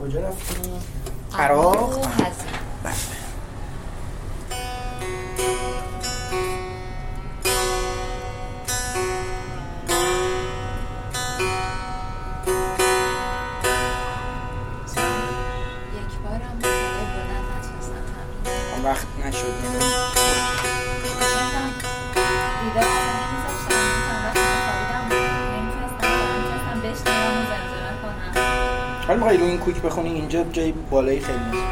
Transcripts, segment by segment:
کجا رفتیم عراق؟ حالا میخوایی رو این کوک بخونی اینجا جای بالایی خیلی نیست.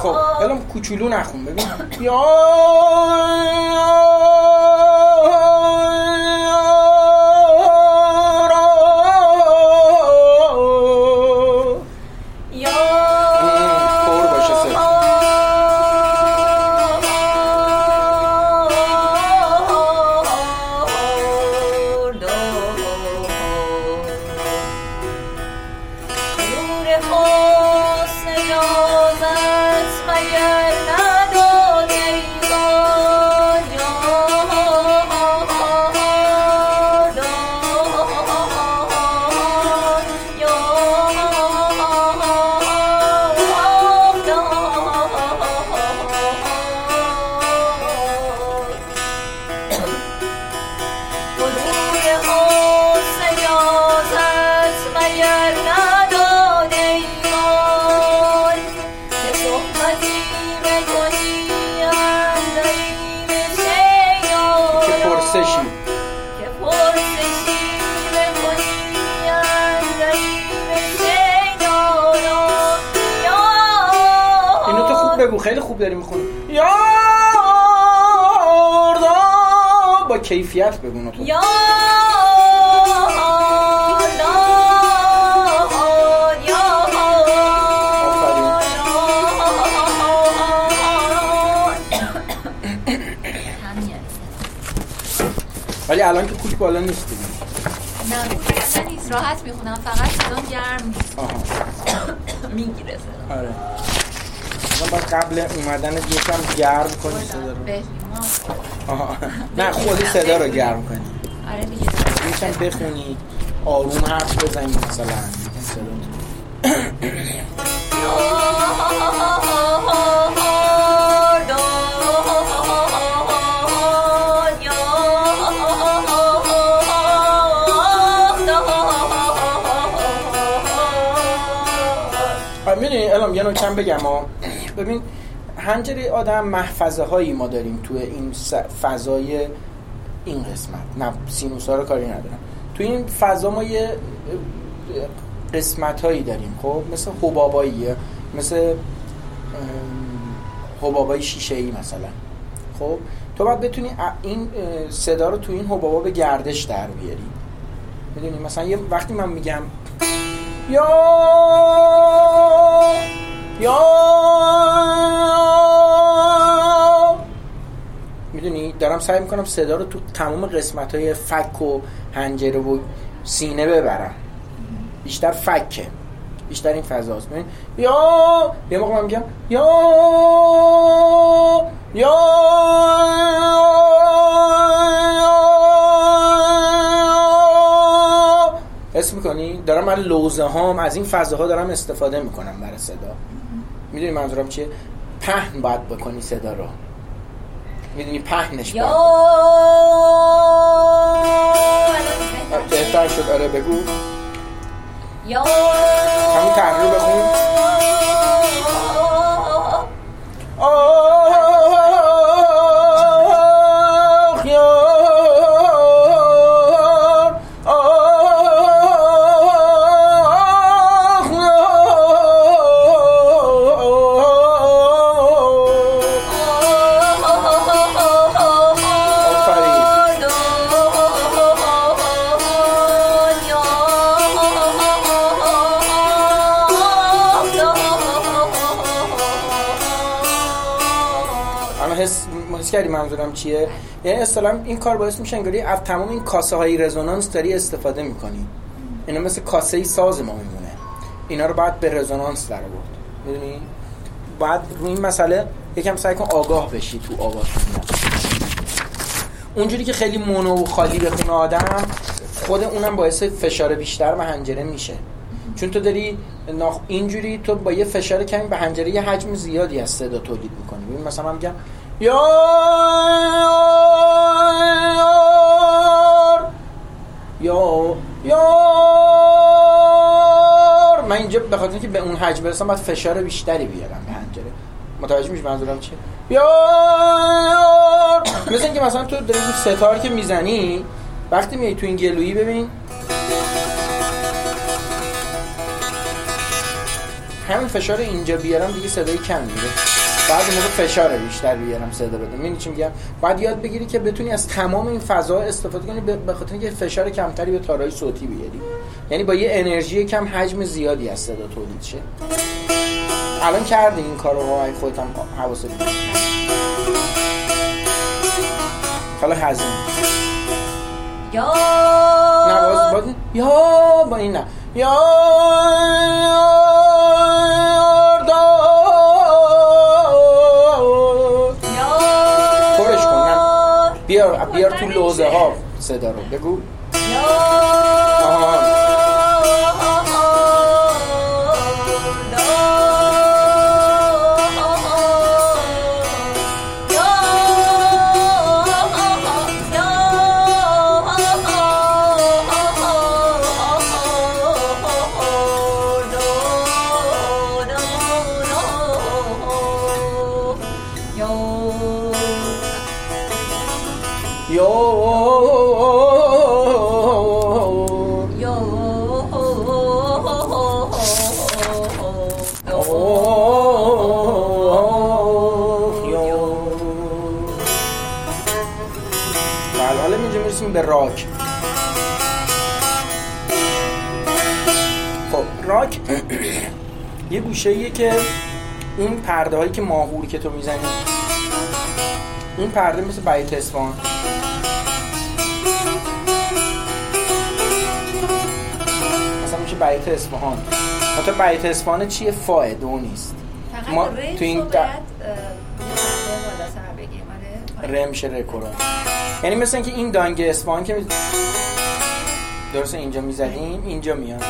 خب الان کوچولو نخون ببین. بگو خیلی خوب داری می‌خونی یاردا با کیفیت بگو تو ولی الان که کوک بالا نیست دیگه نه نیست راحت می‌خونم فقط صدام گرم می‌گیره آره باید قبل اومدن یکم گرم کنی. صدا رو. نه خودی صدا رو گرم کنی. آره دیگه. یکم بخونی آروم حرف بزنی مثلا. الان یه نکم بگم. ببین هنجری آدم محفظه هایی ما داریم تو این فضای این قسمت. نه سینوس ها رو کاری ندارم. تو این فضا ما یه قسمت هایی داریم خب؟ مثل حباباییه مثل حبابای شیشه ای مثلا. خب؟ تو باید بتونی این صدا رو تو این حبابا به گردش در بیاری. می‌دونی؟ مثلا یه وقتی من میگم یا یا می‌دونی دارم سعی می‌کنم صدا رو تو تمام قسمت های فک و هنجره و سینه ببرم. بیشتر فکه. بیشتر این فضاست ببین یا یه موقع من میگم یا یا حس می‌کنی؟ دارم من لوزه هام از این فضاها دارم استفاده می‌کنم برای صدا. می‌دونی منظورم چیه؟ پهن باید بکنی صدا رو. می‌دونی پهنش یا باید بهتر شد. آره بگو. یا همون تحریر رو منظورم چیه. یعنی اصطلاحا این کار باعث میشه انگاری از تمام این کاسه های رزونانس داری استفاده می‌کنی. اینا مثل کاسه ای ساز ما میمونه. اینا رو باید به رزونانس در آورد. می‌دونی؟ باید روی این مسئله یکم سعی کن آگاه بشی تو آواز اونجوری که خیلی مونو و خالی بخونه آدم خود اونم باعث فشار بیشتر به حنجره میشه. چون تو داری. اینجوری تو با یه فشار کمی به حنجره یه حجم زیادی از صدا تولید می‌کنی. مثلا من میگم یا یا یار. من اینجا به خاطر به اون حجم برسم باید فشار بیشتری بیارم. به حنجره متوجه میشه منظورم چیه؟ یار. مثل اینکه مثلا تو داری رو ستار که می‌زنی وقتی میای تو این گلویی ببین. همین فشار اینجا بیارم دیگه صدای کم میره. بعد موقع فشار بیشتر بیارم صدا بده. می‌دونی چی میگم؟ باید یاد بگیری که بتونی از تمام این فضا استفاده کنی به خاطر اینکه فشار کمتری به تارای صوتی بیاری. یعنی با یه انرژی کم حجم زیادی از صدا تولید شه. الان کردی این کارو های خودت هم حواست حالا هزین یا نواز با یا با این نه. یا بیار تو لوزه ها صدا رو. بگو. آها. گوشه ایه که اون پرده هایی که ماهوری که تو می‌زنی اون پرده مثل بیت اسفان. مثلا میشه بیت اصفهان مثلا بیت اصفهان چیه؟ فاه دو نیست. ما تو این د... رم میشه رکوران یعنی مثل اینکه این دانگ اسپان که درسته اینجا می‌زدیم اینجا میاد.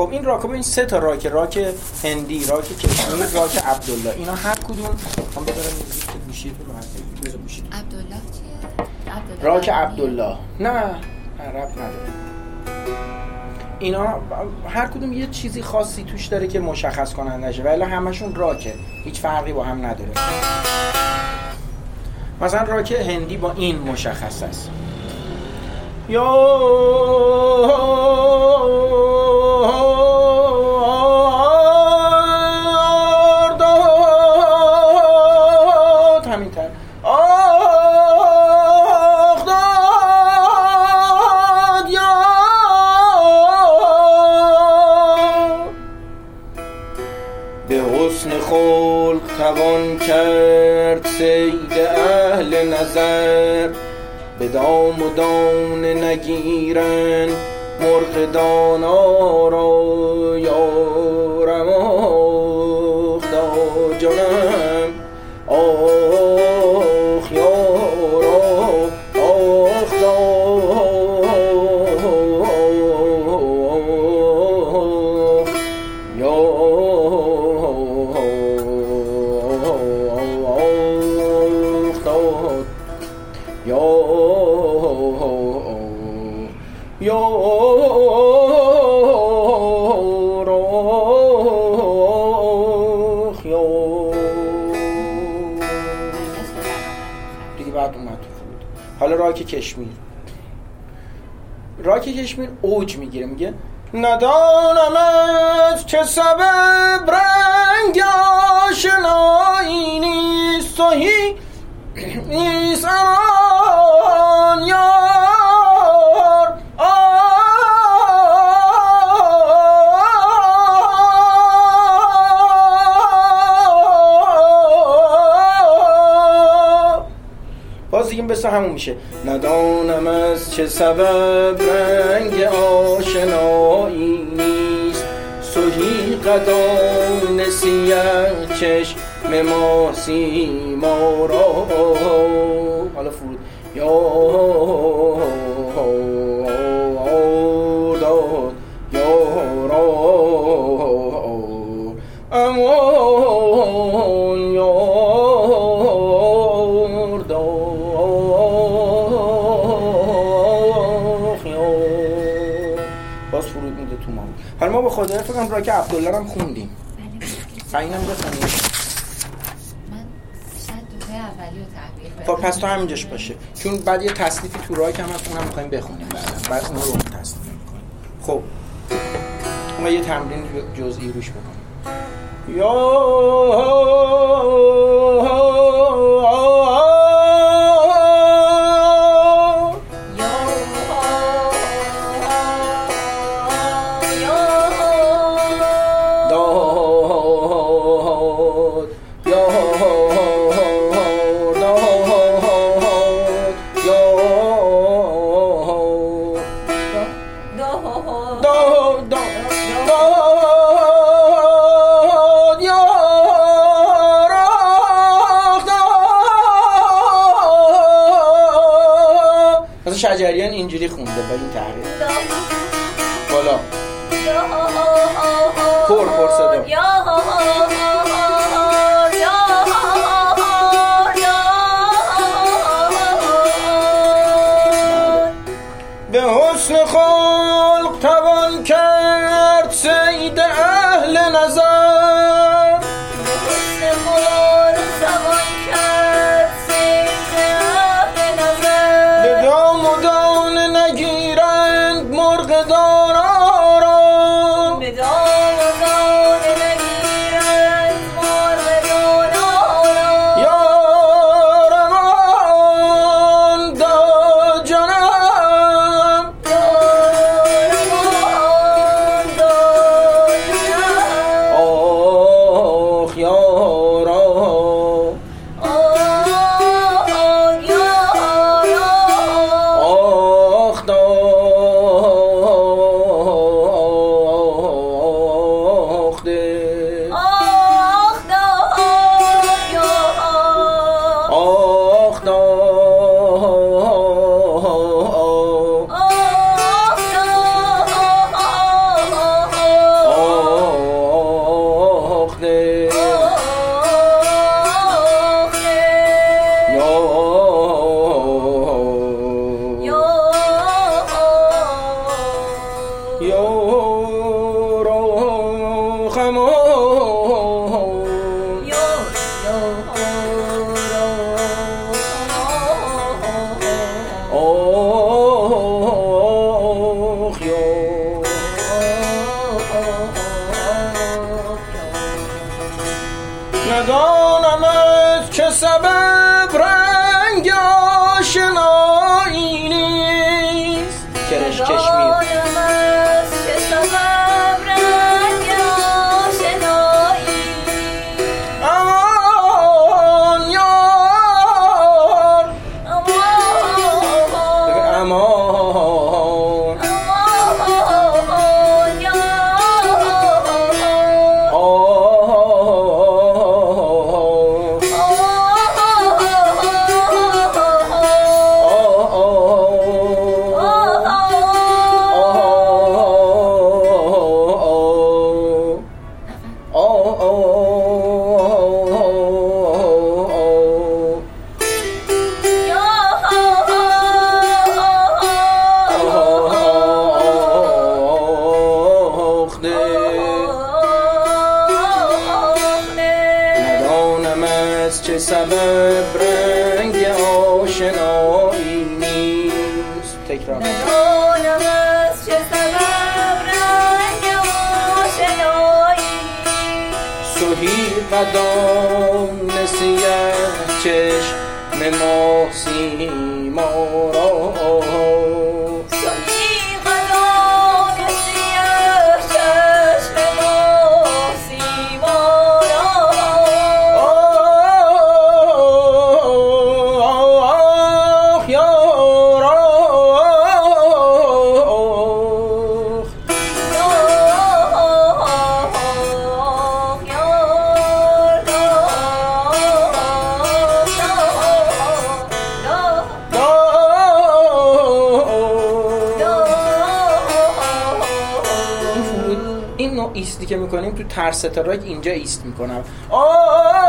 خب این راک این سه تا راک راک هندی راک کشمیر راک عبدالله. اینا هر کدوم هم بذارم که گوشی تو عبدالله چیه؟ راک عبدالله. نه عرب نداره. اینا هر کدوم یه چیزی خاصی توش داره که مشخص کنندشه ولی همشون راکه. هیچ فرقی با هم نداره. مثلا راک هندی با این مشخص است. یا راک کشمیر. راک کشمیر اوج می‌گیره میگه ندانم از چه سبب رنگ آشنایی نیست و نیست بس همون میشه. ندانم از چه سبب رنگ آشنایی نیست. سهی قدان سیه چشم ما سیما را. حالا فرود. یا خدا فکر کنم راک عبدالله هم خوندیم. بله. بخونیم. من دوره اولی رو خب پس تو همینجاش باشه. چون بعد یه تصنیفی تو راک هم هست اونم می‌خوایم بخونیم بعدا. بعد اون رو تصنیف می‌کنیم. خب. ما یه تمرین جزئی روش بکنیم. یا مثلا شجریان اینجوری خونده با این تحریر. بالا. پر پر صدا. سبب از چه سبب رنگ آشنایی نیست؟ تکرار. سهی قدام سیه چشم ما سیما که می‌کنیم تو ترس ستاره اینجا ایست می‌کنم. آه!